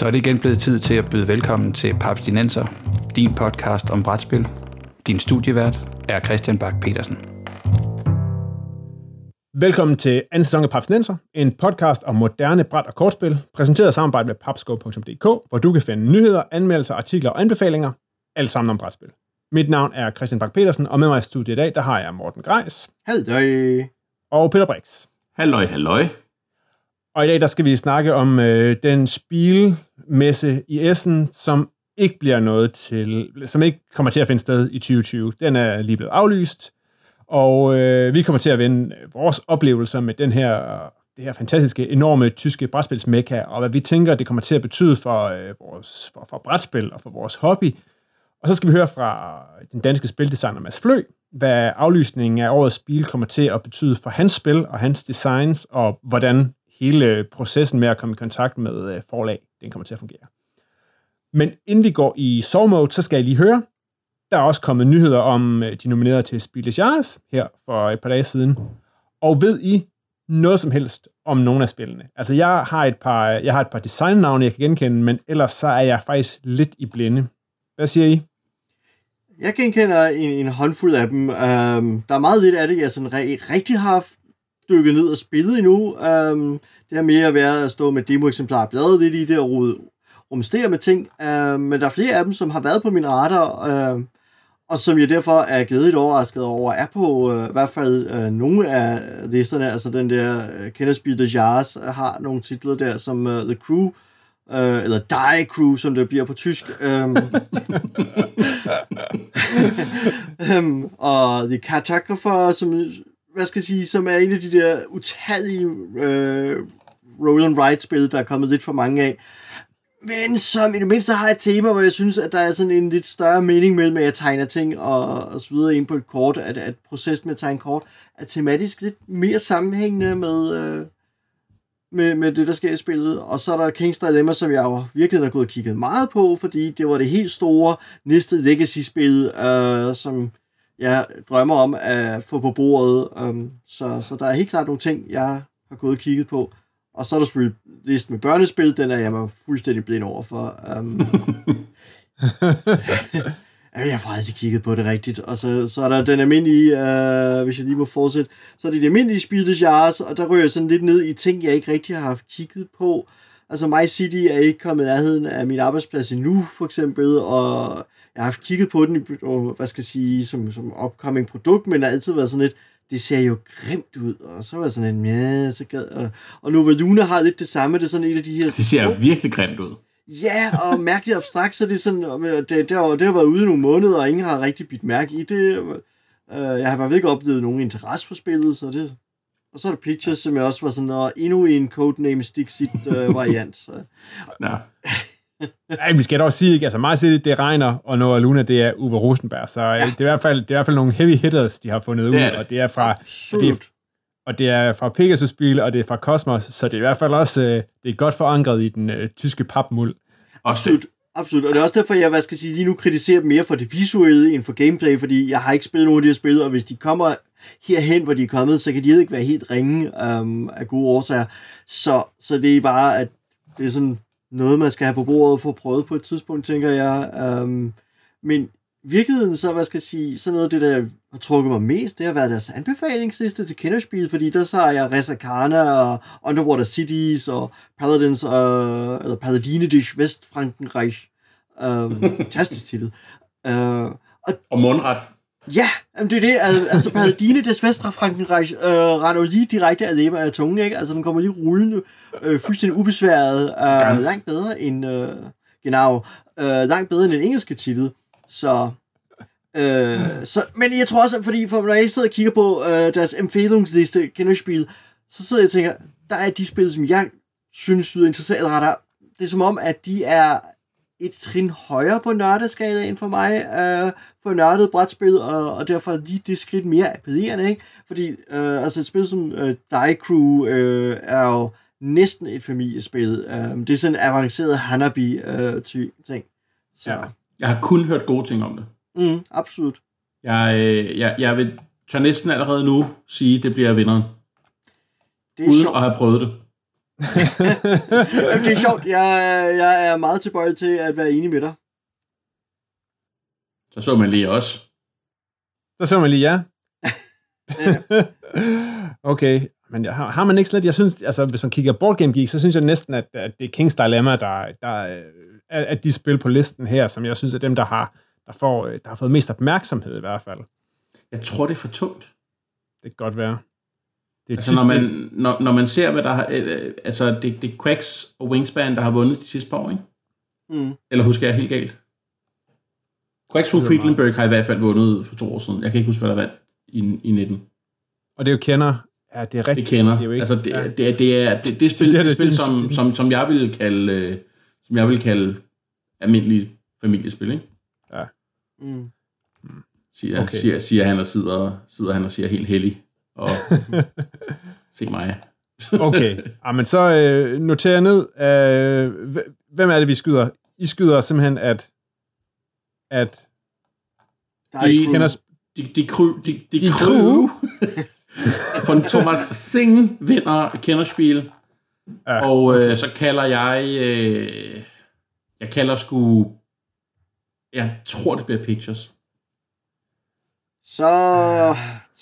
Så er det igen blevet tid til at byde velkommen til Papstinenser, din podcast om brætspil. Din studievært er Christian Bak petersen Velkommen til anden sæson af Papstinenser, en podcast om moderne bræt- og kortspil, præsenteret i samarbejde med papsko.dk, hvor du kan finde nyheder, anmeldelser, artikler og anbefalinger, alt sammen om brætspil. Mit navn er Christian Bak petersen og med mig i studiet i dag, der har jeg Morten Greis. Hej. Og Peter Brix. Halløj, halløj. Og i dag der skal vi snakke om øh, den messe i Essen, som ikke bliver noget til, som ikke kommer til at finde sted i 2020. Den er lige blevet aflyst, og øh, vi kommer til at vende øh, vores oplevelser med den her, det her fantastiske, enorme tyske brætspilsmekka, og hvad vi tænker, det kommer til at betyde for, øh, vores, for, for brætspil og for vores hobby. Og så skal vi høre fra den danske spildesigner Mads Flø, hvad aflysningen af årets spil kommer til at betyde for hans spil og hans designs, og hvordan hele processen med at komme i kontakt med øh, forlag, den kommer til at fungere. Men inden vi går i sov mode, så skal jeg lige høre, der er også kommet nyheder om øh, de nominerede til Spil Jars her for et par dage siden. Og ved I noget som helst om nogle af spillene? Altså jeg har et par, jeg har et par designnavne, jeg kan genkende, men ellers så er jeg faktisk lidt i blinde. Hvad siger I? Jeg genkender en, en håndfuld af dem. Øhm, der er meget lidt af det, jeg sådan re- rigtig har dykket ned og spillet endnu. Um, det har mere været at stå med demo-eksemplar, bladret lidt i det og rode, rumstere med ting. Uh, men der er flere af dem, som har været på min radar, uh, og som jeg derfor er glædeligt overrasket over, er på uh, i hvert fald uh, nogle af listerne. Altså den der uh, Kenneth B. de Jars uh, har nogle titler der, som uh, The Crew, uh, eller Die Crew, som det bliver på tysk. Um, um, og The Cartographer, som, hvad skal jeg sige, som er en af de der utallige øh, roll and ride spil, der er kommet lidt for mange af. Men som i det mindste har et tema, hvor jeg synes, at der er sådan en lidt større mening mellem, at jeg tegner ting og, og så videre ind på et kort, at, at processen med at tegne kort er tematisk lidt mere sammenhængende med, øh, med, med det, der sker i spillet. Og så er der King's Dilemma, som jeg jo virkelig har gået og kigget meget på, fordi det var det helt store næste Legacy-spil, øh, som jeg drømmer om at få på bordet. Um, så, så der er helt klart nogle ting, jeg har gået og kigget på. Og så er der selvfølgelig listen med børnespil, den er jeg mig fuldstændig blind over for. Um, jeg har aldrig kigget på det rigtigt. Og så, så er der den almindelige, uh, hvis jeg lige må fortsætte, så er det de almindelige spildesjars, og der rører jeg sådan lidt ned i ting, jeg ikke rigtig har haft kigget på. Altså My City er ikke kommet i nærheden af min arbejdsplads endnu, for eksempel, og jeg har haft kigget på den, og, hvad skal jeg sige, som, som upcoming produkt, men det har altid været sådan lidt, det ser jo grimt ud, og så var jeg sådan en, ja, så gad, og, og nu Luna har lidt det samme, det er sådan en af de her... Det ser virkelig grimt ud. Ja, og mærkeligt abstrakt, så det er sådan, det, det, har, det har været ude i nogle måneder, og ingen har rigtig bidt mærke i det. Uh, jeg har faktisk ikke oplevet nogen interesse for spillet, så det... Og så er der Pictures, som jeg også var sådan, og endnu en Codename Stixit uh, variant. Nej, vi skal dog sige, ikke? altså meget City, det regner, og Noah Luna, det er Uwe Rosenberg, så ja. det, er i hvert fald, det er i hvert fald nogle heavy hitters, de har fundet ud, ja, og det er fra, absolut. og det er, og det er fra Pegasus-spil, og det er fra Cosmos, så det er i hvert fald også, øh, det er godt forankret i den øh, tyske papmuld. Absolut. Absolut, og det er også derfor, jeg hvad skal jeg sige, lige nu kritiserer dem mere for det visuelle end for gameplay, fordi jeg har ikke spillet nogen af de her spil, og hvis de kommer herhen, hvor de er kommet, så kan de ikke være helt ringe um, af gode årsager. Så, så det er bare, at det er sådan, noget, man skal have på bordet og få prøvet på et tidspunkt, tænker jeg. Um, men virkeligheden så, hvad skal jeg sige, så noget af det, der har trukket mig mest, det har været deres anbefalingsliste til kenderspil, fordi der så har jeg Resakana og Underwater Cities og Paladins, uh, eller Paladine Dish Vestfrankenreich. Um, øhm, fantastisk titel. Uh, og, og mundret. Ja, det er det. Altså, Paladine des Vestre Frankenreich øh, render lige direkte af læber af tungen, ikke? Altså, den kommer lige rullende, øh, fuldstændig ubesværet, øh, langt bedre end, øh, genau, øh, langt bedre end den engelske titel. Så, øh, så, men jeg tror også, fordi for når jeg sidder og kigger på øh, deres empfehlungsliste, Kennerspiel, så sidder jeg og tænker, der er de spil, som jeg synes lyder interesseret, eller rettere, det er som om, at de er et trin højere på nørdeskalaen for mig, øh, for nørdet brætspil, og, og derfor lige det skridt mere appellerende, ikke? Fordi øh, altså et spil som øh, Die Crew øh, er jo næsten et familiespil. Øh, det er sådan en avanceret Hanabi-ting. Øh, Så. Ja. Jeg har kun hørt gode ting om det. Mm, absolut. Jeg, øh, jeg, jeg vil tør næsten allerede nu sige, at det bliver vinderen. Det er uden sjovt. at have prøvet det. Jamen, det er sjovt. Jeg, jeg er meget tilbøjelig til at være enig med dig. Så så man lige også. Så så man lige ja. okay, men jeg, har, har man ikke slet, jeg synes, altså hvis man kigger Board Game Geek, så synes jeg næsten, at, at det er King's Dilemma, der, der er, at de spil på listen her, som jeg synes er dem, der har, der, får, der har fået mest opmærksomhed i hvert fald. Jeg tror, det er for tungt. Det kan godt være. Det er altså, når man, når, når man ser, hvad der har... Øh, altså, det, det er Quacks og Wingspan, der har vundet de sidste par år, ikke? Mm. Eller husker jeg helt galt? Quacks fra Quedlinburg har i hvert fald vundet for to år siden. Jeg kan ikke huske, hvad der vandt i, i 19. Og det er jo kender. Ja, det er rigtigt. Det kender. Det er jo ikke, altså, det, ja. det, det, det, er, det, det spil, det, det, det, spil som, som, som jeg vil kalde, øh, som jeg vil kalde almindelige familiespil, ikke? Ja. Mm. Siger, okay. siger, siger han og sidder, sidder han og siger helt heldig. Og se mig. okay, ja, men så øh, noterer jeg ned, øh, hvem er det, vi skyder? I skyder simpelthen, at at de, kender, de, de, kry, de, de, de crew, von Thomas Singh vinder Kennerspiel. Ja, og okay. øh, så kalder jeg, øh, jeg kalder sgu, jeg tror det bliver Pictures. Så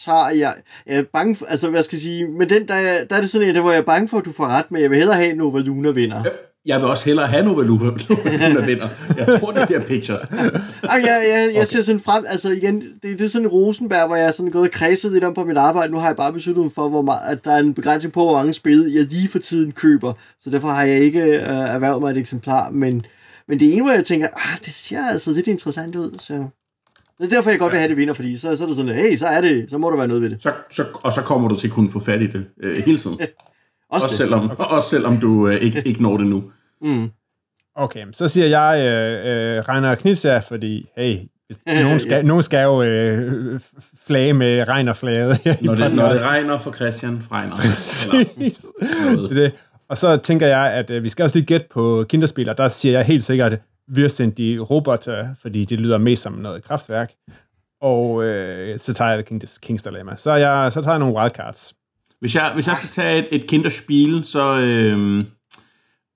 tager jeg, jeg er bange for, altså hvad skal jeg sige, med den, der, der er det sådan et, hvor jeg er bange for, at du får ret, men jeg vil hellere have Nova Luna vinder. Ja jeg vil også hellere have Nova Luna vinder. Jeg tror, det bliver Pictures. Ej, jeg, jeg, jeg ser sådan frem, altså igen, det, det er sådan en Rosenberg, hvor jeg er sådan gået og kredset lidt om på mit arbejde. Nu har jeg bare besluttet for, hvor meget, at der er en begrænsning på, hvor mange spil jeg lige for tiden køber. Så derfor har jeg ikke øh, erhvervet mig et eksemplar. Men, men det ene, hvor jeg tænker, ah, det ser altså lidt interessant ud. Så det er derfor, jeg godt vil have det vinder, fordi så, så er det sådan, hey, så er det, så må der være noget ved det. Så, så, og så kommer du til at kunne få fat i det øh, hele tiden. også, også, selvom, okay. også selvom du øh, ikke, ikke når det nu. Mm. Okay, så siger jeg øh, øh, Reiner Knitser, fordi hey, nogen skal, nogen skal jo øh, flage med regn og flade. Når det, når det regner for Christian Freiner. Præcis. det, det. Og så tænker jeg, at øh, vi skal også lige gætte på kinderspil, og der siger jeg helt sikkert, sendt de roboter, fordi det lyder mest som noget kraftværk. Og øh, så tager jeg King's, King's Dilemma. Så, jeg, så tager jeg nogle wildcards. Hvis jeg, hvis jeg skal tage et, et kinderspil, så... Øh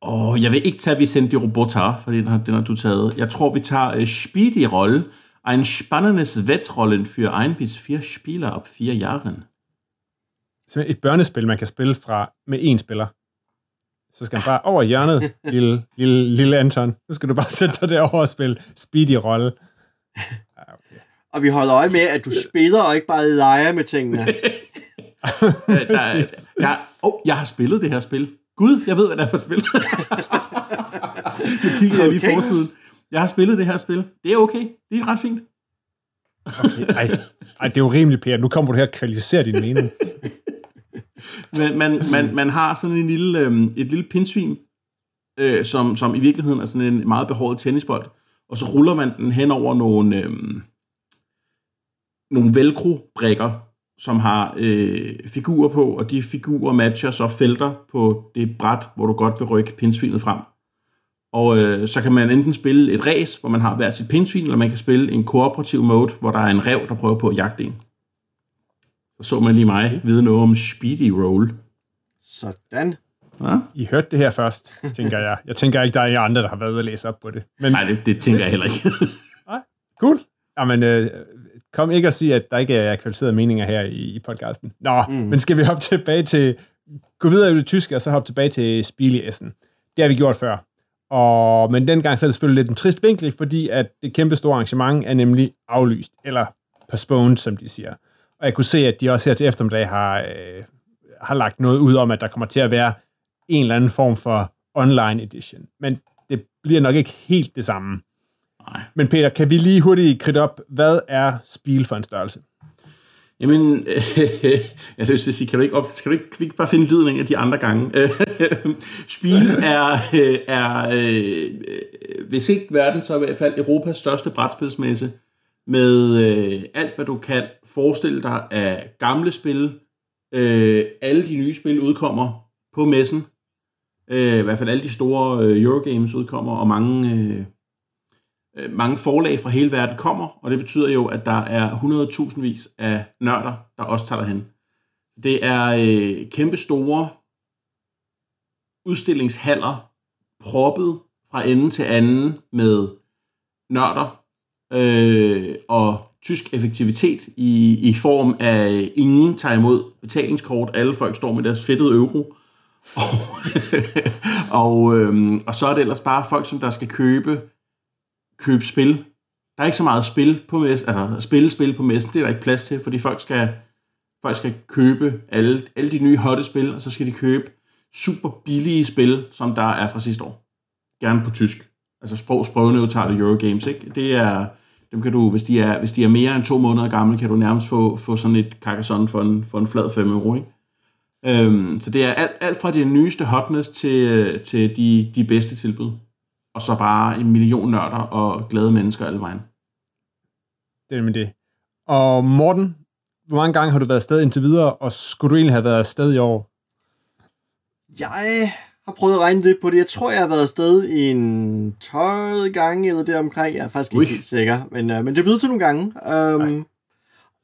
og jeg vil ikke tage Vicente Robotar, for den har, den har du taget. Jeg tror, vi tager uh, Speedy Rolle. Ein spannendes Wettrollen für ein bis vier Spieler ab vier Jahren. Simpelthen et børnespil, man kan spille fra med én spiller. Så skal man bare over hjørnet, lille, lille, lille Anton. Så skal du bare sætte dig derovre og spille Speedy Rolle. Ja, okay. Og vi holder øje med, at du spiller og ikke bare leger med tingene. der, der, oh, jeg har spillet det her spil. Gud, jeg ved, hvad det er for spil. nu kigger jeg lige okay. forsiden. Jeg har spillet det her spil. Det er okay. Det er ret fint. okay. Ej, ej, det er jo rimelig pænt. Nu kommer du her og kvalificerer din mening. Men man, man, man har sådan en lille, øh, et lille pindsvin, øh, som, som i virkeligheden er sådan en meget behåret tennisbold, og så ruller man den hen over nogle, øh, nogle velcro-brikker, som har øh, figurer på, og de figurer matcher så felter på det bræt, hvor du godt vil rykke pindsvinet frem. Og øh, så kan man enten spille et race, hvor man har hver sit pindsvin, eller man kan spille en kooperativ mode, hvor der er en rev, der prøver på at jagte en. Så man lige mig vide noget om Speedy Roll. Sådan. Ja? I hørte det her først, tænker jeg. Jeg tænker ikke, der er andre, der har været ude og læse op på det. Men... Nej, det, det tænker jeg heller ikke. Nej, cool. Jamen, øh, kom ikke og sige, at der ikke er kvalificerede meninger her i, i podcasten. Nå, mm. men skal vi hoppe tilbage til, gå videre i det tyske, og så hoppe tilbage til i Essen. Det har vi gjort før. Og, men dengang så er det selvfølgelig lidt en trist vinkel, fordi at det kæmpe store arrangement er nemlig aflyst, eller postponed, som de siger. Og jeg kunne se, at de også her til eftermiddag har, øh, har lagt noget ud om, at der kommer til at være en eller anden form for online edition. Men det bliver nok ikke helt det samme. Nej. Men Peter, kan vi lige hurtigt kridte op, hvad er spil for en størrelse? Jamen, øh, jeg vil sige, kan du ikke, op, kan du ikke, kan du ikke bare finde lyden af de andre gange? spil er, øh, er øh, hvis ikke verden, så i hvert fald Europas største brætspilsmesse, med øh, alt, hvad du kan forestille dig af gamle spil. Øh, alle de nye spil udkommer på messen. Øh, I hvert fald alle de store øh, Eurogames udkommer, og mange... Øh, Øh, mange forlag fra hele verden kommer, og det betyder jo, at der er 100.000 vis af nørder, der også tager derhen. Det er øh, kæmpe store udstillingshaller proppet fra ende til anden med nørder øh, og tysk effektivitet i, i form af øh, ingen tager imod betalingskort. Alle folk står med deres fedtede euro. Og, og, øhm, og så er det ellers bare folk, som der skal købe, købe spil. Der er ikke så meget spil på messen, altså spille spil på messen, det er der ikke plads til, fordi folk skal, folk skal købe alle, alle de nye hotte spil, og så skal de købe super billige spil, som der er fra sidste år. Gerne på tysk. Altså sprog, sprogneutrale Eurogames, ikke? Det er, dem kan du, hvis de er, hvis de er mere end to måneder gamle, kan du nærmest få, få sådan et Carcassonne for en, for en flad 5 euro, ikke? Øhm, så det er alt, alt fra det nyeste hotness til, til de, de bedste tilbud. Og så bare en million nørder og glade mennesker alle vejen. Det er med det. Og Morten, hvor mange gange har du været afsted indtil videre, og skulle du egentlig have været afsted i år? Jeg har prøvet at regne det på det. Jeg tror, jeg har været afsted i en 12 gange eller det omkring. Jeg er faktisk ikke Ui. helt sikker, men, uh, men det blev til nogle gange. Um,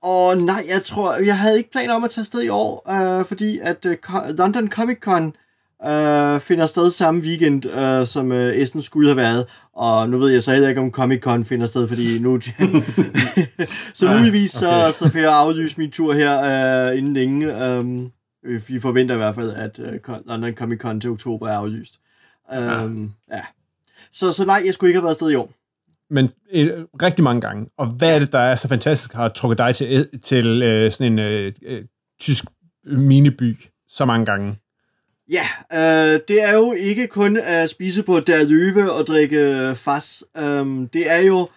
og nej, jeg tror, jeg havde ikke planer om at tage afsted i år, uh, fordi at uh, London Comic Con uh, finder sted samme weekend, uh, som uh, Essen skulle have været. Og nu ved jeg så heller ikke, om Comic Con finder sted, fordi nu... så Nej, muligvis så, okay. så får jeg aflyst min tur her uh, inden længe. Um, vi forventer i hvert fald, at London Comic Con til oktober er aflyst. Ja. ja. Så, så nej, jeg skulle ikke have været afsted i år. Men øh, rigtig mange gange. Og hvad er det, der er så fantastisk, har trukket dig til, til øh, sådan en øh, øh, tysk miniby så mange gange? Ja, øh, det er jo ikke kun at spise på der løve og drikke fas. Um, det er jo,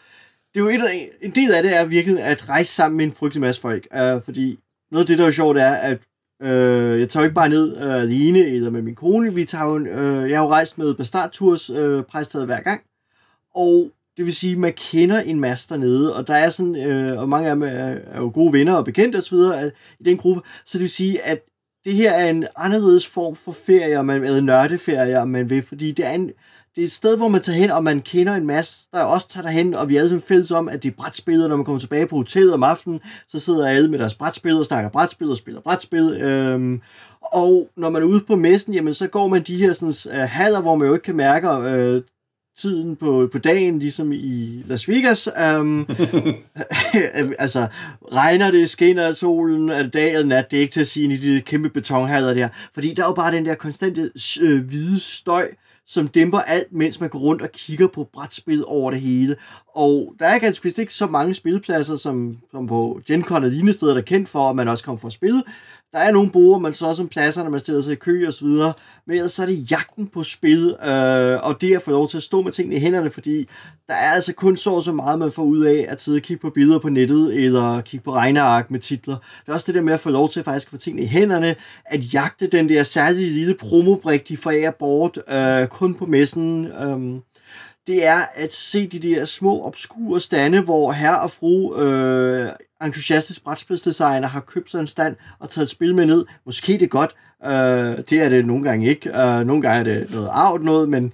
det er jo et, en del af det er virkelig at rejse sammen med en frygtelig masse folk. Uh, fordi noget af det, der er sjovt, er, at øh, jeg tager jo ikke bare ned øh, alene eller med min kone. Vi tager jo, øh, jeg har jo rejst med Bastard Tours øh, præstaget hver gang. Og det vil sige, at man kender en masse dernede, og der er sådan, øh, og mange af dem er, er jo gode venner og bekendte osv. at- i den gruppe. Så det vil sige, at det her er en anderledes form for ferie, om man, eller nørdeferie, om man vil, fordi det er, en, det er et sted, hvor man tager hen, og man kender en masse, der også tager derhen, og vi er alle sammen fælles om, at det er brætspil, og når man kommer tilbage på hotellet om aftenen, så sidder alle med deres brætspil og snakker brætspil og spiller brætspil. Øhm, og når man er ude på messen, jamen, så går man de her sådan, uh, haller, hvor man jo ikke kan mærke øh, tiden på, på dagen, ligesom i Las Vegas. Um, altså, regner det, skinner solen, er det dag eller nat, det er ikke til at sige i de kæmpe betonhaller der. Fordi der er jo bare den der konstante øh, hvide støj, som dæmper alt, mens man går rundt og kigger på brætspil over det hele. Og der er ganske vist ikke så mange spilpladser, som, som på Gen Con og lignende steder, der er kendt for, at man også kommer for at spille. Der er nogle borde, man så også om pladser, når man stiller sig i kø og så videre. Men ellers så er det jagten på spil, øh, og det at få lov til at stå med tingene i hænderne, fordi der er altså kun så så meget, man får ud af at sidde og kigge på billeder på nettet, eller kigge på regneark med titler. Det er også det der med at få lov til faktisk at få tingene i hænderne, at jagte den der særlige lille promobrik, de forærer bort, øh, kun på messen. Øh, det er at se de der små, obskure stande, hvor herre og fru øh, entusiastisk brætspilsdesigner har købt sig en stand og taget et spil med ned. Måske det er godt, øh, det er det nogle gange ikke. Øh, nogle gange er det noget arvet noget, men,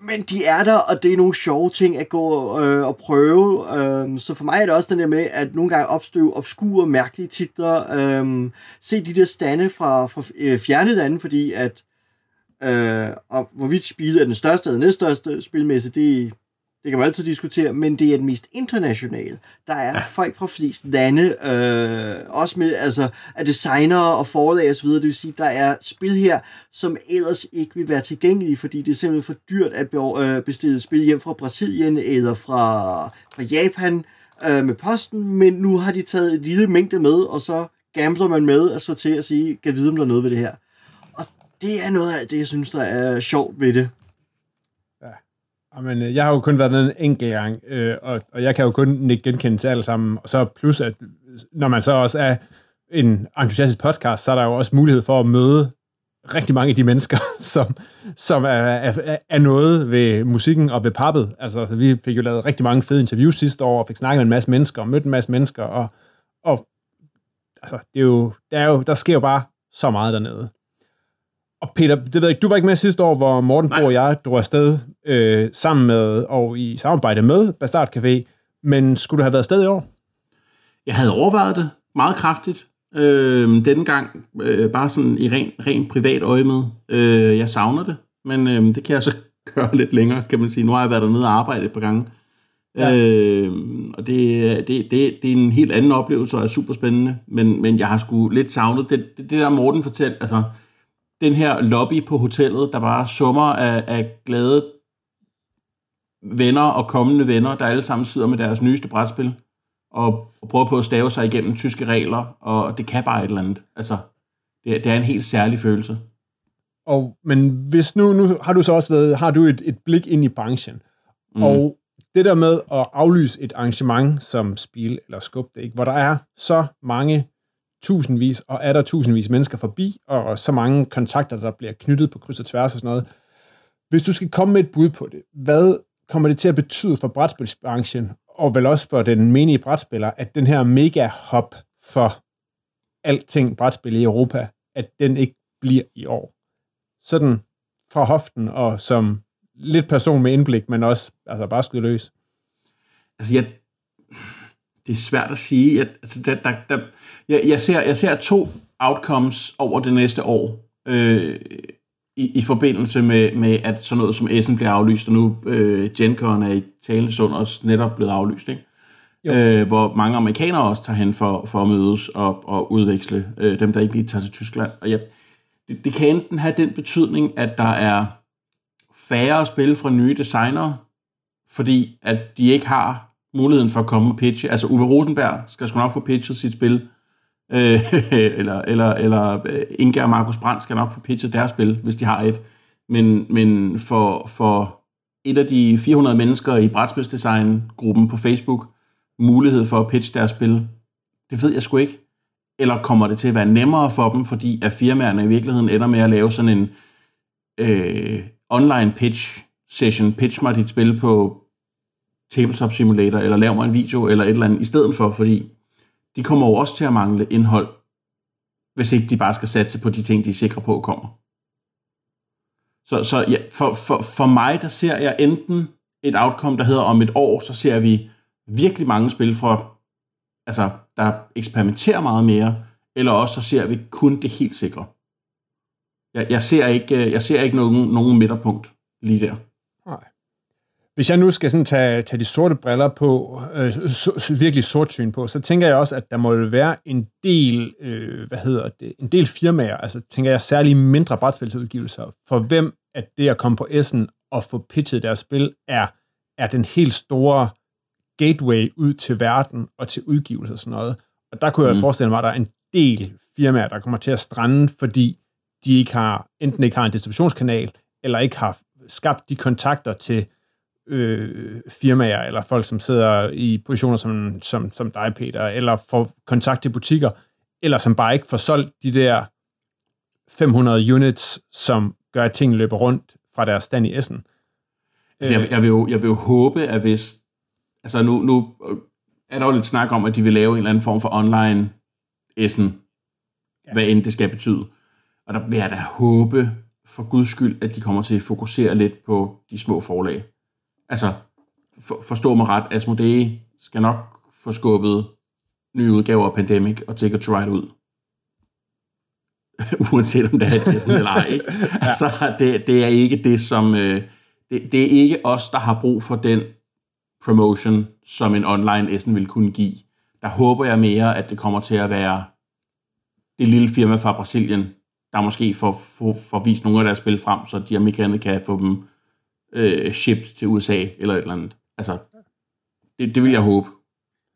men de er der, og det er nogle sjove ting at gå øh, og prøve. Øh, så for mig er det også den der med, at nogle gange opstøve obskure, mærkelige titler. Øh, se de der stande fra, fra øh, fjerne lande, fordi at Øh, og hvorvidt spillet er den største eller næststørste spilmesse, det, det kan man altid diskutere, men det er den mest internationale. Der er ja. folk fra flest lande, øh, også med altså, af designere og forlag osv., det vil sige, der er spil her, som ellers ikke vil være tilgængelige, fordi det er simpelthen for dyrt at øh, bestille spil hjem fra Brasilien eller fra, fra Japan øh, med posten, men nu har de taget et lille mængde med, og så gambler man med at så til at sige, kan vide, om der er noget ved det her det er noget af det, jeg synes, der er sjovt ved det. Jamen, øh, jeg har jo kun været der en enkelt gang, øh, og, og jeg kan jo kun nikke genkende til alle sammen. Og så plus, at øh, når man så også er en entusiastisk podcast, så er der jo også mulighed for at møde rigtig mange af de mennesker, som, som er, er, er noget ved musikken og ved pappet. Altså, vi fik jo lavet rigtig mange fede interviews sidste år, og fik snakket med en masse mennesker, og mødt en masse mennesker, og, og altså, det er jo, der, er jo, der sker jo bare så meget dernede. Og Peter, det ved jeg ikke, du var ikke med sidste år, hvor Morten Bro og jeg drog afsted øh, sammen med, og i samarbejde med Bastard Café, men skulle du have været afsted i år? Jeg havde overvejet det meget kraftigt, Øh, denne gang øh, bare sådan i ren, ren privat øje med. Øh, jeg savner det, men øh, det kan jeg så gøre lidt længere, kan man sige. Nu har jeg været dernede og arbejdet et par gange. Ja. Øh, og det, det, det, det er en helt anden oplevelse, og er super spændende, men, men jeg har sgu lidt savnet det, det, det der Morten fortalte, altså den her lobby på hotellet, der bare summer af, af glade venner og kommende venner, der alle sammen sidder med deres nyeste brætspil, og, og prøver på at stave sig igennem tyske regler, og det kan bare et eller andet. Altså, det, det er en helt særlig følelse. Og, men hvis nu, nu har du så også været, har du et, et blik ind i branchen, mm. og det der med at aflyse et arrangement som Spil eller Skub, det, ikke, hvor der er så mange tusindvis, og er der tusindvis mennesker forbi, og så mange kontakter, der bliver knyttet på kryds og tværs og sådan noget. Hvis du skal komme med et bud på det, hvad kommer det til at betyde for brætspilsbranchen, og vel også for den menige brætspiller, at den her mega-hop for alting brætspil i Europa, at den ikke bliver i år? Sådan fra hoften, og som lidt person med indblik, men også altså bare skyde løs. Altså, jeg, det er svært at sige. Jeg, altså, der, der, der, jeg, jeg, ser, jeg ser to outcomes over det næste år. Øh, i, i forbindelse med, med, at sådan noget som Essen bliver aflyst, og nu øh, GenCon er i Talesund også netop blevet aflyst, ikke? Øh, hvor mange amerikanere også tager hen for, for at mødes og, og udveksle øh, dem, der ikke lige tager til Tyskland. Og ja, det, det kan enten have den betydning, at der er færre spil fra nye designere, fordi at de ikke har muligheden for at komme og pitche. Altså Uwe Rosenberg skal sgu nok få pitchet sit spil, øh, eller, eller, eller øh, Inge og Markus Brandt skal nok få pitchet deres spil, hvis de har et. Men, men for, for et af de 400 mennesker i brætspilsdesign-gruppen på Facebook, mulighed for at pitche deres spil, det ved jeg sgu ikke. Eller kommer det til at være nemmere for dem, fordi at firmaerne i virkeligheden ender med at lave sådan en øh, online pitch session, pitch mig dit spil på Tabletop Simulator, eller lav mig en video, eller et eller andet, i stedet for, fordi de kommer jo også til at mangle indhold, hvis ikke de bare skal satse på de ting, de er sikre på kommer. Så, så ja, for, for, for mig, der ser jeg enten et outcome, der hedder om et år, så ser vi virkelig mange spil fra, altså, der eksperimenterer meget mere, eller også så ser vi kun det helt sikre. Jeg, jeg ser ikke, jeg ser ikke nogen, nogen midterpunkt lige der. Hvis jeg nu skal sådan tage, tage de sorte briller på, øh, så, virkelig sortsyn på, så tænker jeg også, at der må være en del, øh, hvad hedder det, en del firmaer, altså tænker jeg særligt mindre brætspilsudgivelser, for hvem at det at komme på Essen og få pitchet deres spil, er, er den helt store gateway ud til verden og til udgivelser og sådan noget. Og der kunne jeg mm. forestille mig, at der er en del firmaer, der kommer til at strande, fordi de ikke har, enten ikke har en distributionskanal, eller ikke har skabt de kontakter til øh, firmaer, eller folk, som sidder i positioner som, som, som dig, Peter, eller får kontakt til butikker, eller som bare ikke får solgt de der 500 units, som gør, at ting løber rundt fra deres stand i Essen. Altså, jeg, jeg, vil jo, jeg vil jo håbe, at hvis... Altså, nu, nu er der jo lidt snak om, at de vil lave en eller anden form for online Essen, ja. hvad end det skal betyde. Og der vil jeg da håbe, for guds skyld, at de kommer til at fokusere lidt på de små forlag. Altså, for, forstå mig ret, Asmodee skal nok få skubbet nye udgaver af Pandemic og Ticket to Ride ud. Uanset om det er det eller ej. Ikke? Altså, det, det er ikke det, som... Øh, det, det er ikke os, der har brug for den promotion, som en online Essen vil kunne give. Der håber jeg mere, at det kommer til at være det lille firma fra Brasilien, der måske får, får, får vist nogle af deres spil frem, så de amerikanerne kan få dem øh, shipped til USA eller et eller andet. Altså, det, det vil jeg håbe.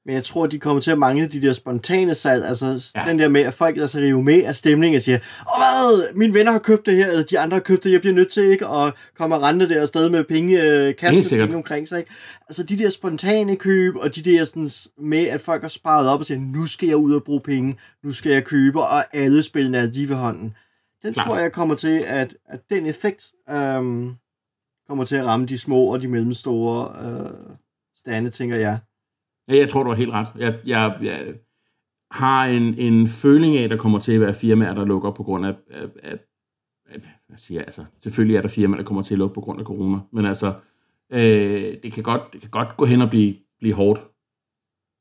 Men jeg tror, de kommer til at mangle de der spontane salg, altså ja. den der med, at folk der så rive med af stemningen og siger, åh hvad, mine venner har købt det her, eller de andre har købt det, jeg bliver nødt til ikke at komme og rende der afsted med penge, øh, kaste penge omkring sig. Ikke? Altså de der spontane køb, og de der sådan, med, at folk har sparet op og siger, nu skal jeg ud og bruge penge, nu skal jeg købe, og alle spillene er lige ved hånden. Den Klar. tror jeg kommer til, at, at den effekt øhm, kommer til at ramme de små og de mellemstore øh, stande, tænker jeg. Ja, jeg tror, du har helt ret. Jeg, jeg, jeg har en, en føling af, at der kommer til at være firmaer, der lukker på grund af, af, af, af hvad siger jeg, altså, selvfølgelig er der firmaer, der kommer til at lukke på grund af corona, men altså, øh, det, kan godt, det kan godt gå hen og blive, blive hårdt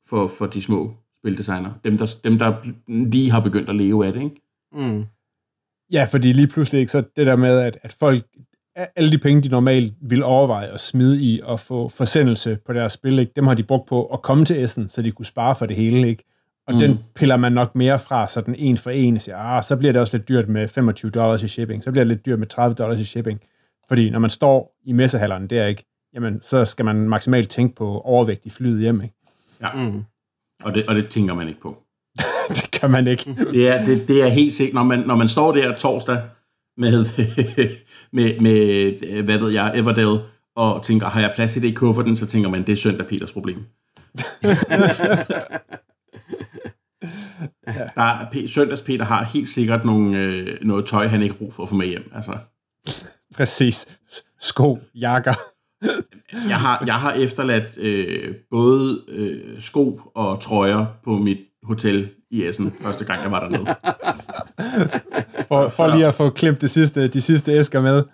for, for de små spildesigner. Dem der, dem, der lige har begyndt at leve af det, ikke? Mm. Ja, fordi lige pludselig ikke så det der med, at, at folk, alle de penge, de normalt vil overveje at smide i og få forsendelse på deres spil, ikke? dem har de brugt på at komme til Essen, så de kunne spare for det hele. Ikke? Og mm. den piller man nok mere fra, så den en for en siger, ah, så bliver det også lidt dyrt med 25 dollars i shipping, så bliver det lidt dyrt med 30 dollars i shipping. Fordi når man står i messehalleren der, ikke, jamen, så skal man maksimalt tænke på overvægt i flyet hjem. Ikke? Ja. Mm. Og, det, og det tænker man ikke på. det kan man ikke. det, er, det, det er helt sikkert, når man, når man står der torsdag med, med, med, hvad ved jeg, Everdale, og tænker, har jeg plads i det i kufferten, så tænker man, det er søndag Peters problem. Der, søndags Peter har helt sikkert nogle, øh, noget tøj, han ikke brug for at få med hjem. Altså. Præcis. Sko, jakker. jeg, har, jeg har efterladt øh, både øh, sko og trøjer på mit hotel i Essen, første gang jeg var dernede. for, for lige at få klemt de sidste, de sidste æsker med.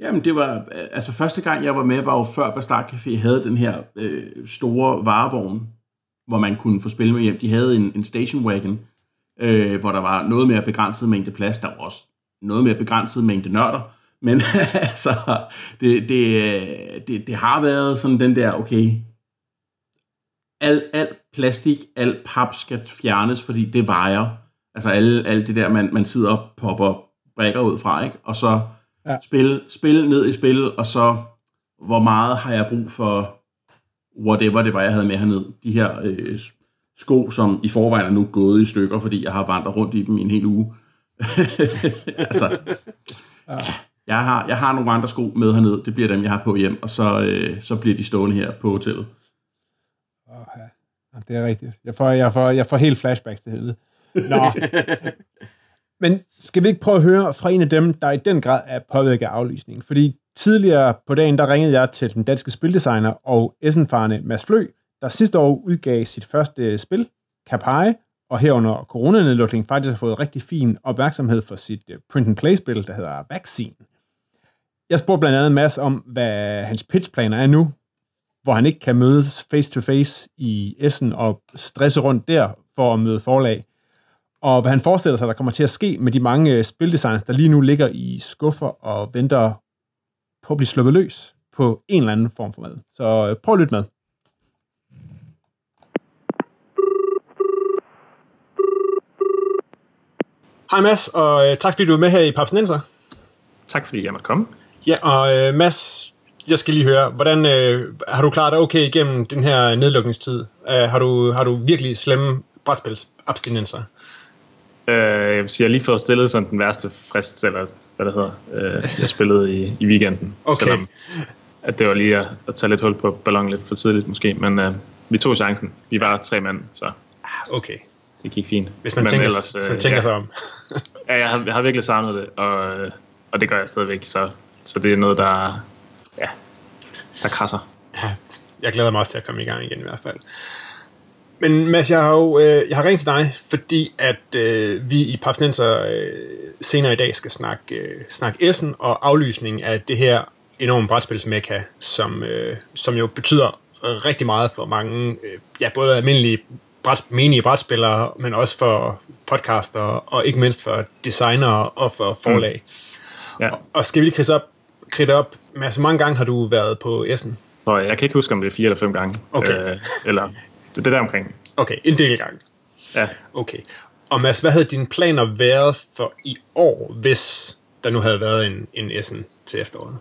Jamen, det var, altså første gang jeg var med, var jo før Bastard Café havde den her øh, store varevogn, hvor man kunne få spil med hjem. De havde en, en station wagon, øh, hvor der var noget mere begrænset mængde plads. Der var også noget mere begrænset mængde nørder. Men altså, det, det, det, det har været sådan den der, okay, alt, alt plastik, alt pap skal fjernes, fordi det vejer. Altså alle, alt det der, man, man sidder og popper brækker ud fra, ikke? Og så ja. spil, spil ned i spil, og så hvor meget har jeg brug for whatever det var, jeg havde med herned. De her øh, sko, som i forvejen er nu gået i stykker, fordi jeg har vandret rundt i dem i en hel uge. altså, ja. jeg, har, jeg har nogle andre sko med herned. Det bliver dem, jeg har på hjem, og så, øh, så bliver de stående her på hotellet. Okay. Det er rigtigt. Jeg får, jeg får, jeg får helt flashbacks til helvede. Nå. Men skal vi ikke prøve at høre fra en af dem, der i den grad er påvirket af aflysningen? Fordi tidligere på dagen, der ringede jeg til den danske spildesigner og Essenfarne Mads Flø, der sidste år udgav sit første spil, Kapai, og herunder coronanedlukning faktisk har fået rigtig fin opmærksomhed for sit øh, print-and-play-spil, der hedder Vaccine. Jeg spurgte blandt andet Mads om, hvad hans pitchplaner er nu, hvor han ikke kan mødes face-to-face i Essen og stresse rundt der for at møde forlag. Og hvad han forestiller sig, der kommer til at ske med de mange øh, spildesigners, der lige nu ligger i skuffer og venter på at blive sluppet løs på en eller anden form for mad. Så øh, prøv at lytte med. Hej Mads, og øh, tak fordi du er med her i Papsnenser. Tak fordi jeg måtte komme. Ja, og Mads, jeg skal lige høre, hvordan øh, har du klaret dig okay igennem den her nedlukningstid? Uh, har, du, har du virkelig slemme brætspilsabstinenser? Uh, jeg vil sige, jeg har lige fået stillet sådan den værste frist, eller hvad det hedder, uh, jeg spillede i, i weekenden. Okay. Selvom, at det var lige at, at tage lidt hul på ballonen lidt for tidligt måske, men uh, vi tog chancen. Vi var tre mænd, så ah, okay. det gik fint. Hvis man, men tænker, ellers, hvis man tænker ja, sig om. ja, jeg har, jeg har virkelig savnet det, og, og det gør jeg stadigvæk, så, så det er noget, der der krasser. Ja, jeg glæder mig også til at komme i gang igen i hvert fald. Men Mads, jeg har jo øh, jeg har ringet til dig, fordi at øh, vi i Papsnenser øh, senere i dag skal snakke, øh, snakke Essen og aflysning af det her enorme brætspilsmekka, som, øh, som jo betyder rigtig meget for mange, øh, ja, både almindelige bræt, menige brætspillere, men også for podcaster, og ikke mindst for designere og for forlag. Mm. Ja. Og, og skal vi lige kridte op, kridte op Mads, mange gange har du været på Essen? Nå, jeg kan ikke huske, om det er fire eller fem gange. Okay. Øh, eller det, det der omkring. Okay, en del gange. Ja. Okay. Og Mads, hvad havde dine planer været for i år, hvis der nu havde været en, en Essen til efteråret?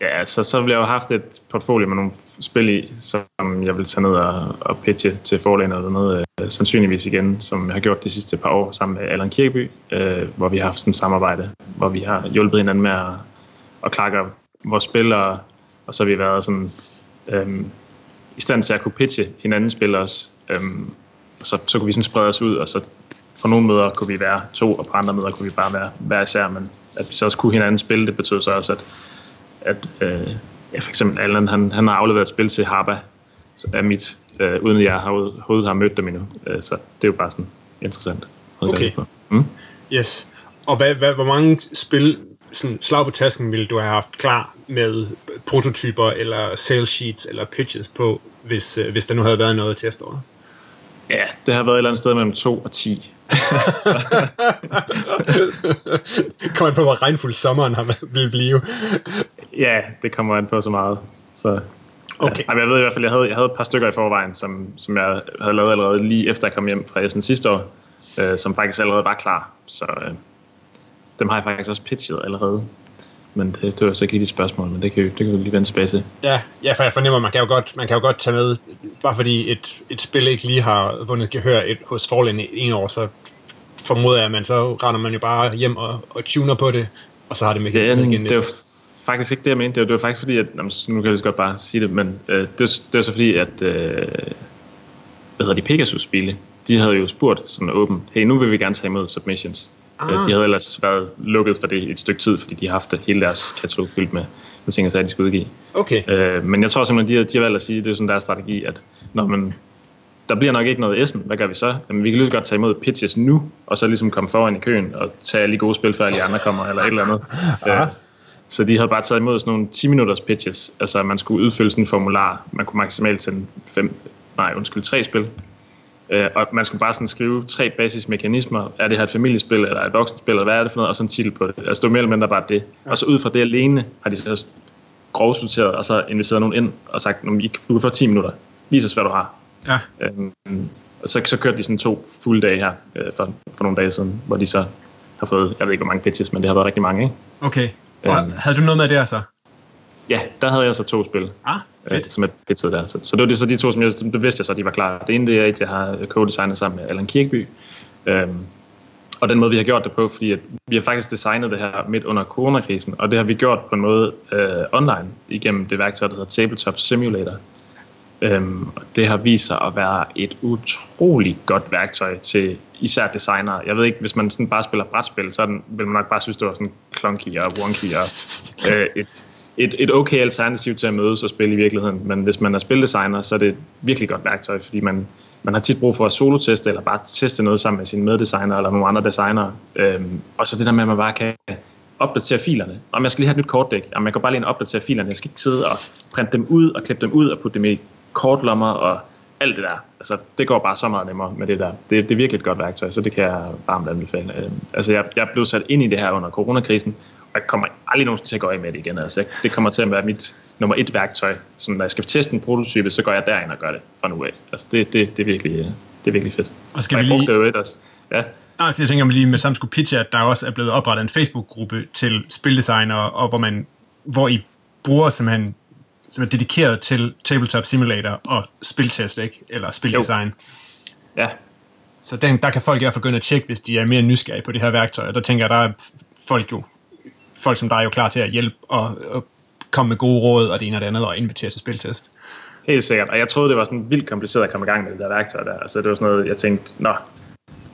Ja, så, så ville jeg jo have haft et portfolio med nogle spil i, som jeg vil tage ned og, og pitche til forlagene eller noget, øh, sandsynligvis igen, som jeg har gjort de sidste par år sammen med Allan Kirkeby, øh, hvor vi har haft sådan et samarbejde, hvor vi har hjulpet hinanden med at, at klakke vores spillere, og så har vi været sådan øhm, i stand til at kunne pitche hinanden spillere også. Øhm, så, så kunne vi sådan sprede os ud, og så på nogle møder kunne vi være to, og på andre møder kunne vi bare være hver især, men at vi så også kunne hinanden spille, det betød så også, at, at øh, ja, for eksempel Allan, han, han har afleveret et spil til Harba af mit, øh, uden jeg har, overhovedet har mødt dem endnu. Øh, så det er jo bare sådan interessant. Okay. Mm? Yes. Og hvad, hvad, hvor mange spil sådan slag på tasken ville du have haft klar med prototyper eller sales sheets eller pitches på, hvis, øh, hvis der nu havde været noget til efteråret? Ja, Det har været et eller andet sted mellem 2 og 10. Kommer an på, hvor regnfuld sommeren har vil blive. Ja, det kommer an på så meget. Så, Okay. Ja. Jeg ved i hvert fald, jeg havde, jeg havde et par stykker i forvejen, som, som jeg havde lavet allerede lige efter jeg kom hjem fra Essen sidste år, øh, som faktisk allerede var klar. Så øh, dem har jeg faktisk også pitchet allerede. Men det, det var så ikke lige et spørgsmål, men det kan, jo- det kan vi lige vende tilbage til. Ja, ja, for jeg fornemmer, man kan jo godt, man kan jo godt tage med, bare fordi et, et spil ikke lige har vundet gehør et, hos Fallen i en år, så formoder jeg, at man så render man jo bare hjem og, og tuner på det, og så har det med, Det, er, med igen det var næste. faktisk ikke det, jeg mente. Det var, det var faktisk fordi, at, nu kan jeg godt bare sige det, men øh, det, var, det var så fordi, at øh, hvad hedder de, Pegasus-spille, de havde jo spurgt sådan åben, hey, nu vil vi gerne tage imod submissions. Ah. Ah. De havde ellers været lukket for det et stykke tid, fordi de har haft det, hele deres katalog fyldt med, med ting, og sager, de skulle udgive. Okay, Øh, men jeg tror simpelthen, de har, de har valgt at sige, det er sådan deres strategi, at når man, der bliver nok ikke noget S'en, hvad gør vi så? Jamen, vi kan lige så godt tage imod pitches nu, og så ligesom komme foran i køen og tage alle de gode spil, før alle de andre kommer, eller et eller andet. øh, så de havde bare taget imod sådan nogle 10 minutters pitches, altså man skulle udfylde sådan en formular, man kunne maksimalt sende fem, nej undskyld, tre spil, Øh, og man skulle bare sådan skrive tre basismekanismer. Er det her et familiespil, eller et voksenspil, eller hvad er det for noget? Og så en titel på det. Altså det var mere eller mindre bare det. Og så ud fra det alene har de så grovsorteret, og så inviteret nogen ind og sagt, "Nå, men I- du kan få 10 minutter. Vis os, hvad du har. ja. Øhm, og så, så kørte de sådan to fulde dage her øh, for, for nogle dage siden, hvor de så har fået, jeg ved ikke hvor mange pitches, men det har været rigtig mange, ikke? Okay. Og Øhm. havde du noget med der så? Ja, der havde jeg så to spil, Ah, øh, fedt. som er pitchet der. Så, så det var det, så de to, som jeg, det vidste jeg så, de var klar. Det ene, det er et, jeg har co-designet sammen med Allan Kirkeby. Øhm, og den måde, vi har gjort det på, fordi at vi har faktisk designet det her midt under coronakrisen, og det har vi gjort på en måde øh, online igennem det værktøj, der hedder Tabletop Simulator. Øhm, og det har vist sig at være et utroligt godt værktøj til især designere. Jeg ved ikke, hvis man sådan bare spiller brætspil, så den, vil man nok bare synes, det var sådan clunky og wonky og øh, et, et, et okay alternativ til at mødes og spille i virkeligheden. Men hvis man er spildesigner, så er det et virkelig godt værktøj, fordi man, man har tit brug for at soloteste eller bare teste noget sammen med sine meddesigner eller nogle andre designere. Øhm, og så det der med, at man bare kan opdatere filerne. Om jeg skal lige have et nyt kortdæk. Om jeg kan bare lige opdatere filerne. Jeg skal ikke sidde og printe dem ud og klippe dem ud og putte dem i kortlommer og alt det der. Altså, det går bare så meget nemmere med det der. Det, det er virkelig et godt værktøj, så det kan jeg varmt anbefale. Øhm, altså, jeg, jeg blev sat ind i det her under coronakrisen, jeg kommer aldrig nogensinde til at gå af med det igen. Altså, det kommer til at være mit nummer et værktøj. Så når jeg skal teste en prototype, så går jeg derind og gør det fra nu af. Altså, det, det, det, er, virkelig, øh, det er virkelig fedt. Og skal Og vi lige... det jo et også. Ja, Ah, så jeg tænker mig lige med samme skulle pitche, at der også er blevet oprettet en Facebook-gruppe til spildesignere, og hvor man, hvor I bruger simpelthen som er dedikeret til Tabletop Simulator og spiltest, ikke? Eller spildesign. ja, Så den, der kan folk i hvert fald gå ind og tjekke, hvis de er mere nysgerrige på det her værktøj. Og der tænker jeg, der er folk jo, folk som er jo klar til at hjælpe og, og komme med gode råd og det ene og det andet og invitere til spiltest. Helt sikkert. Og jeg troede, det var sådan vildt kompliceret at komme i gang med det der værktøj der. Altså, det var sådan noget, jeg tænkte, nå,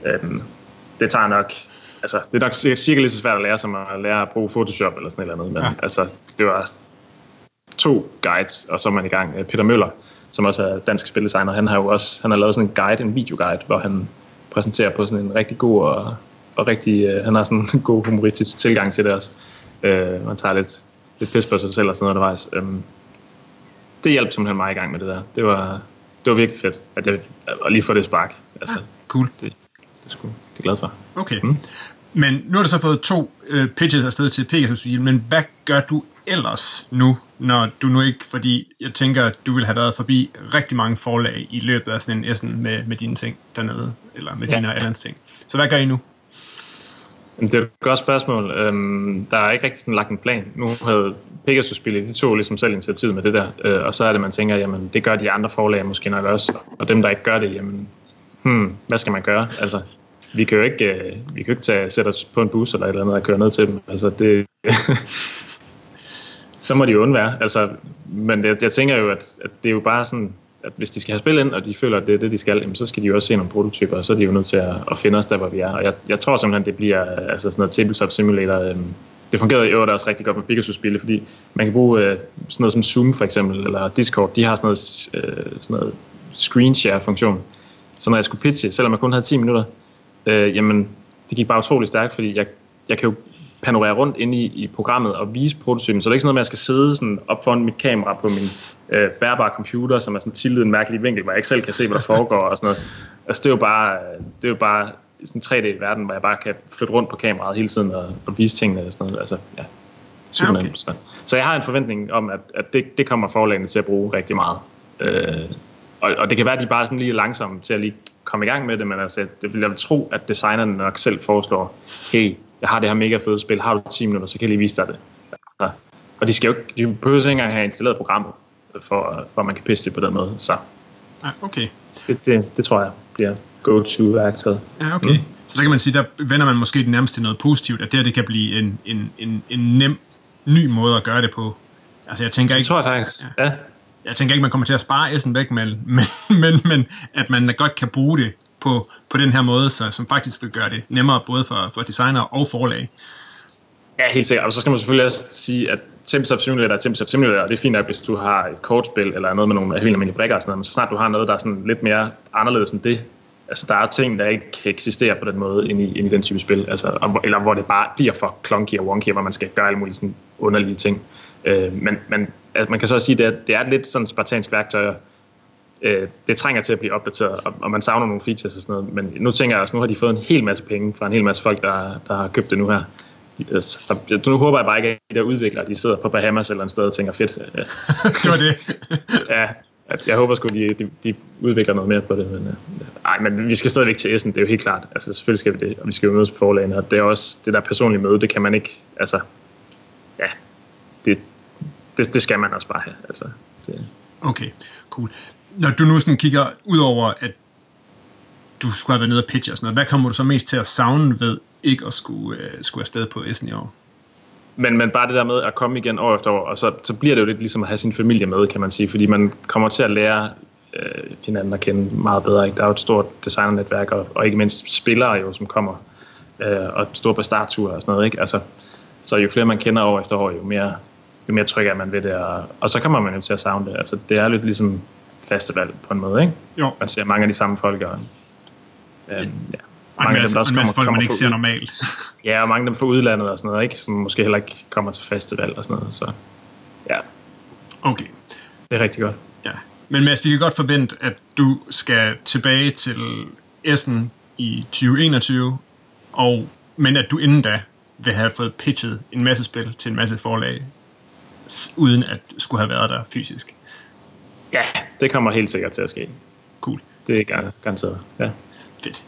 øhm, det tager nok, altså, det er nok cirka, lige så svært at lære, som at lære at bruge Photoshop eller sådan et eller andet. Men Ja. ja. altså, det var to guides, og så er man i gang. Øh, Peter Møller, som også er dansk spildesigner, han har jo også, han har lavet sådan en guide, en videoguide, hvor han præsenterer på sådan en rigtig god og, og rigtig, øh, han har sådan en god humoristisk tilgang til det også. Øh, man tager lidt, lidt pis på sig selv og sådan noget undervejs. Øhm, det hjalp simpelthen mig i gang med det der. Det var, det var virkelig fedt, at jeg at lige få det spark. Altså, Cool. det, det, skulle, det er glad for. Okay. Mm. Men nu har du så fået to øh, pitches afsted til Pegasus, men hvad gør du ellers nu, når du nu ikke, fordi jeg tænker, at du vil have været forbi rigtig mange forlag i løbet af sådan en Essen med, med dine ting dernede, eller med Ja. dine og Allans ting. Så hvad gør I nu? Det er et godt spørgsmål. Øhm, der er ikke rigtig sådan lagt en plan. Nu havde Pegasus spillet, de tog ligesom selv initiativ med det der, øh, og så er det, man tænker, jamen det gør de andre forlag måske nok også, og dem, der ikke gør det, jamen, hmm, hvad skal man gøre? Altså, vi kan jo ikke, øh, vi kan jo ikke tage, sætte os på en bus eller et eller andet og køre ned til dem. Altså, det, så må de jo undvære. Altså, men jeg, jeg tænker jo, at, at det er jo bare sådan, at hvis de skal have spil ind, og de føler, at det er det, de skal, jamen, så skal de jo også se nogle prototyper, og så er de jo nødt til at, at finde os der, hvor vi er. Og jeg, jeg tror simpelthen, det bliver øh, altså sådan noget tabletop simulator. Øh, det fungerede jo også rigtig godt med Pegasus-spil, fordi man kan bruge øh, sådan noget som Zoom for eksempel, eller Discord, de har sådan noget, øh, sådan noget screen share funktion. Så når jeg skulle pitche, selvom jeg kun havde 10 minutter, øh, jamen det gik bare utrolig stærkt, fordi jeg, jeg kan jo panorere rundt inde i, i programmet og vise prototypen, så det er ikke sådan noget med, at jeg skal sidde sådan op foran mit kamera på min øh, bærbare computer, som er sådan tiltet en mærkelig vinkel, hvor jeg ikke selv kan se, hvad der foregår og sådan noget. Altså det er jo bare, det er jo bare sådan en 3D-verden, hvor jeg bare kan flytte rundt på kameraet hele tiden og, og vise tingene og sådan noget. Altså, ja, super Ja, okay. nemt. Så, så jeg har en forventning om, at, at det, det kommer forlagene til at bruge rigtig meget. Øh, og, og det kan være, at de bare er sådan lige langsomme til at lige komme i gang med det, men altså, det vil jeg tro, at designerne nok selv foreslår, hey, jeg har det her mega fede spil, har du 10 minutter, så kan jeg lige vise dig det. Altså, og de skal jo ikke, de behøver ikke engang have installeret programmet, for, for at man kan pisse det på den måde. Så Ja, okay. det, det, det tror jeg bliver go-to-værktøjet. Ja, okay. Mm. Så der kan man sige, der vender man måske det nærmest til noget positivt, at det her det kan blive en, en, en, en nem, ny måde at gøre det på. Altså jeg tænker Det ikke, tror jeg faktisk. Ja. jeg tænker ikke, man kommer til at spare S'en væk, men, men, men, men at man godt kan bruge det på, på den her måde, så, som faktisk vil gøre det nemmere både for, for designer og forlag. ja, helt sikkert. Og så skal man selvfølgelig også sige, at Timsop Simulator er Timsop Simulator, og det er fint nok, hvis du har et kortspil eller noget med nogle helt almindelige brikker og sådan noget, men så snart du har noget, der er sådan lidt mere anderledes end det, altså der er ting, der ikke kan eksistere på den måde ind i, ind i den type spil, altså, eller hvor det bare bliver for clunky og wonky, hvor man skal gøre alle mulige sådan underlige ting. Øh, men men altså, man kan så også sige, at det er, det er lidt sådan spartansk værktøj, øh, det trænger til at blive opdateret, og, og man savner nogle features og sådan noget, men nu tænker jeg også, nu har de fået en hel masse penge fra en hel masse folk, der, der har købt det nu her. Så, der- nu håber jeg bare ikke, at de der udviklere, de sidder på Bahamas eller et sted og tænker, fedt, øh, Det var det. ja, jeg håber sgu, de, de, de udvikler noget mere på det. Men, øh, ej, men vi skal stadigvæk til Essen, det er jo helt klart. Altså selvfølgelig skal vi det, og vi skal jo mødes på forlagene, og det er også det der personlige møde, det kan man ikke, altså, ja, det, det, det skal man også bare have. Altså, det, Okay, cool. Når du nu sådan kigger ud over, at du skulle have været nede og pitche og sådan noget, hvad kommer du så mest til at savne ved ikke at skulle, øh, skulle afsted på Essen i år? men, men bare det der med at komme igen år efter år, og så, så bliver det jo lidt ligesom at have sin familie med, kan man sige, fordi man kommer til at lære øh, hinanden at kende meget bedre. Ikke? Der er jo et stort designernetværk, og, og ikke mindst spillere jo, som kommer, øh, og store på startture og sådan noget. Ikke? Altså, så jo flere man kender år efter år, jo mere, jo mere tryg er man ved det, og, og så kommer man jo til at savne det. Altså, det er lidt ligesom festival på en måde, ikke? Jo, Man ser mange af de samme folk, og øh, ja. en mange af masse, dem, der og også en masse kommer- folk, man kommer ikke fra ser ud- normalt. Ja, og mange af dem fra udlandet og sådan noget, ikke? Som måske heller ikke kommer til festival og sådan noget. Så ja, Okay, det er rigtig godt. ja. Men Mads, vi kan godt forvente, at du skal tilbage til Essen i 2021, og, men at du inden da vil have fået pitchet en masse spil til en masse forlag, uden at skulle have været der fysisk. Ja, det kommer helt sikkert til at ske. Cool. Det er gar- garanteret. Ja. Fedt.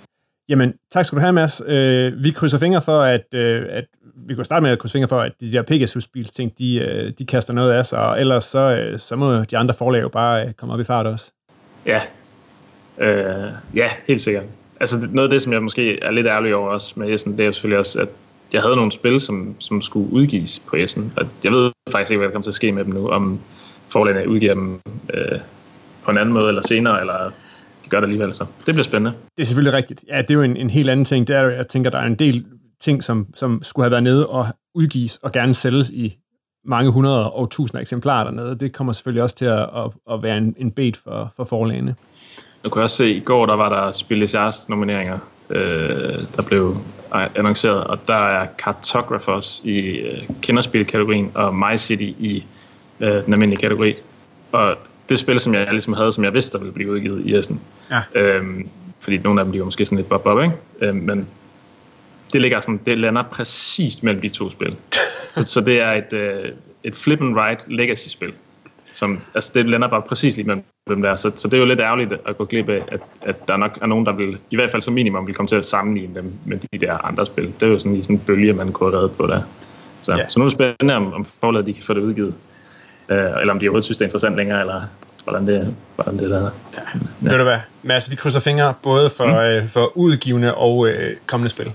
Jamen, tak skal du have, Mads. Øh, vi krydser fingre for, at, øh, at vi kan starte med at krydse fingre for, at de der Pegasus-bil-ting, de, øh, de kaster noget af sig, og ellers så, øh, så må de andre forlag jo bare øh, komme op i fart også. Ja. Øh, ja, helt sikkert. Altså noget af det, som jeg måske er lidt ærlig over også med Essen, det er jo selvfølgelig også, at jeg havde nogle spil, som, som skulle udgives på Essen, og jeg ved faktisk ikke, hvad der kommer til at ske med dem nu, om forlagene udgiver dem øh, på en anden måde eller senere, eller de gør det alligevel, så det bliver spændende. Det er selvfølgelig rigtigt. Ja, det er jo en, en helt anden ting. Det er, jeg tænker, der er en del ting, som, som skulle have været nede og udgives og gerne sælges i mange hundrede og tusinder eksemplarer dernede. Det kommer selvfølgelig også til at, at, at være en, en bed for, for forlagene. Jeg kunne også se, i går der var der Spil Jars nomineringer, øh, der blev annonceret, og der er Cartographers i øh, kenderspilkategorien, og My City i øh, den almindelige kategori. Og det spil, som jeg ligesom havde, som jeg vidste, der ville blive udgivet i Essen. Ja. Øhm, fordi nogle af dem bliver måske sådan lidt bob-bob, ikke? Øhm, men det ligger sådan, det lander præcis mellem de to spil. så, så det er et, øh, et flip and write legacy-spil. Som, altså det lander bare præcis lige mellem dem der. Så, så det er jo lidt ærgerligt at gå glip af, at, at der nok er nogen, der vil, i hvert fald som minimum, vil komme til at sammenligne dem med de der andre spil. Det er jo sådan lige sådan en bølge, man kunne have reddet på der. Så, Ja. så nu er det spændende, om, om forlaget de kan få det udgivet. Øh, eller om de overhovedet synes, det er interessant længere, eller hvordan det, hvordan det er. Ja. Ved du hvad, Mads, vi krydser fingre både for, mm. øh, for udgivende og øh, kommende spil.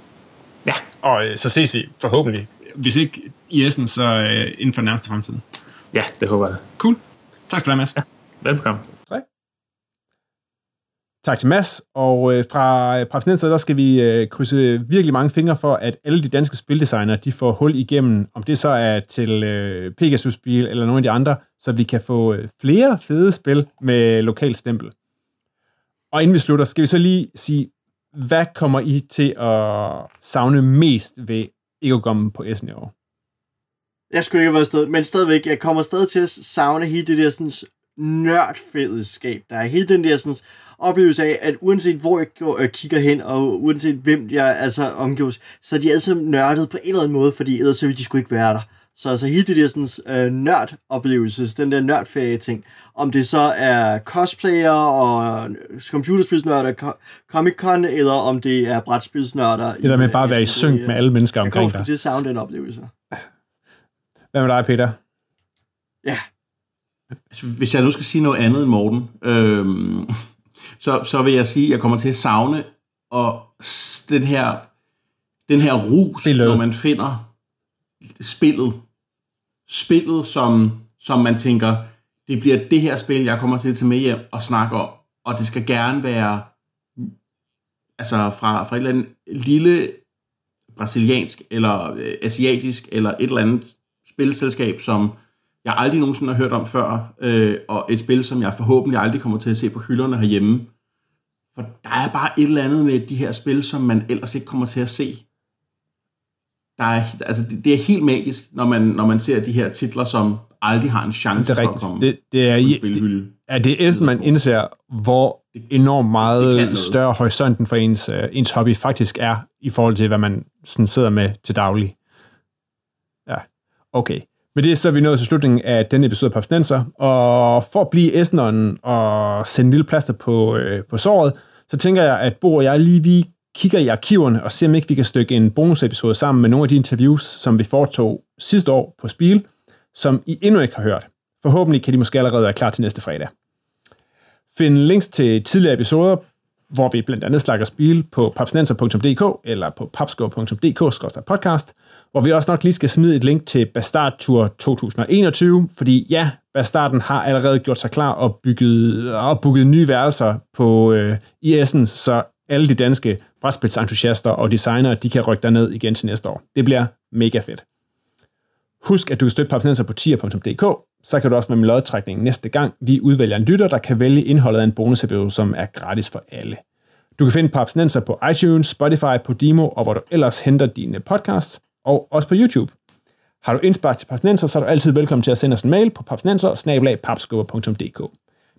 Ja, Og øh, så ses vi forhåbentlig, hvis ikke i Essen, så øh, inden for den nærmeste fremtid. ja, det håber jeg. Cool. Tak skal du have, Mads. Ja. Velkommen. Tak til Mads, og øh, fra øh, Papsnenser, der skal vi øh, krydse virkelig mange fingre for, at alle de danske spildesignere, de får hul igennem, om det så er til øh, Pegasus-spil eller nogle af de andre, så vi kan få øh, flere fede spil med lokal stempel. Og inden vi slutter, skal vi så lige sige, hvad kommer I til at savne mest ved Egogommen på Essen i år? Jeg skulle ikke have været sted, men stadigvæk, jeg kommer stadig til at savne hele det der sådan nørdfællesskab. Der er hele den der sådan, oplevelse af, at uanset hvor jeg går, øh, kigger hen, og uanset hvem jeg altså omgives, så er de altså nørdet på en eller anden måde, fordi ellers så ville de skulle ikke være der. Så altså hele det der sådan, øh, nørd-oplevelse, den der nørdferie ting, om det så er cosplayer og computerspilsnørder, Comic-Con, eller om det er brætspilsnørder. Det der med bare at være i synk med alle mennesker omkring dig. Jeg kommer til at savne den oplevelse. Hvad med dig, Peter? Ja. Hvis jeg nu skal sige noget andet end Morten, øhm, så, så vil jeg sige, at jeg kommer til at savne og den her, den her rus, Spillet. når man finder spillet. Spillet, som, som man tænker, det bliver det her spil, jeg kommer til at tage med hjem og snakke om, og det skal gerne være altså fra, fra et eller andet lille brasiliansk, eller øh, asiatisk, eller et eller andet spilselskab, som jeg aldrig nogensinde har hørt om før, øh, og et spil, som jeg forhåbentlig aldrig kommer til at se på hylderne herhjemme. For der er bare et eller andet med de her spil, som man ellers ikke kommer til at se. Der er, altså, det, det er helt magisk, når man, når man ser de her titler, som aldrig har en chance det er for at komme det, det er, i, det, er det er man indser, hvor enormt meget større horisonten for ens, uh, ens hobby faktisk er, i forhold til, hvad man sådan sidder med til daglig. Ja, okay. Med det så er vi nået til slutningen af denne episode af Papsnenser, og for at blive æsneren og sende en lille plaster på, øh, på såret, så tænker jeg, at Bo og jeg lige vi kigger i arkiverne og ser, om ikke vi kan stykke en bonusepisode sammen med nogle af de interviews, som vi foretog sidste år på Spil, som I endnu ikke har hørt. Forhåbentlig kan de måske allerede være klar til næste fredag. Find links til tidligere episoder hvor vi blandt andet slakker spil på papsnenser.dk eller på papsko.dk-podcast, hvor vi også nok lige skal smide et link til Bastard Tour 2021, fordi ja, Bastarden har allerede gjort sig klar og bygget, og bygget nye værelser på øh, IS'en, så alle de danske brætspilsentusiaster og designere, de kan rykke ned igen til næste år. Det bliver mega fedt. Husk, at du kan støtte Papsnenser på tier.dk, så kan du også med min lodtrækning næste gang, vi udvælger en lytter, der kan vælge indholdet af en bonusepisode, som er gratis for alle. Du kan finde Papsnenser på iTunes, Spotify, Podimo og hvor du ellers henter dine podcasts, og også på YouTube. Har du indspark til Papsnenser, så er du altid velkommen til at sende os en mail på papsnenser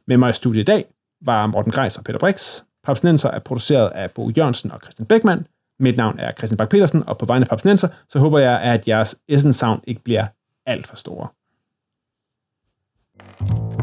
Med mig i studiet i dag var Morten Greis og Peter Brix. Papsnenser er produceret af Bo Jørgensen og Christian Beckmann. Mit navn er Christian Bak petersen og på vegne af Papsnenser, så håber jeg, at jeres Essen Sound ikke bliver alt for store. you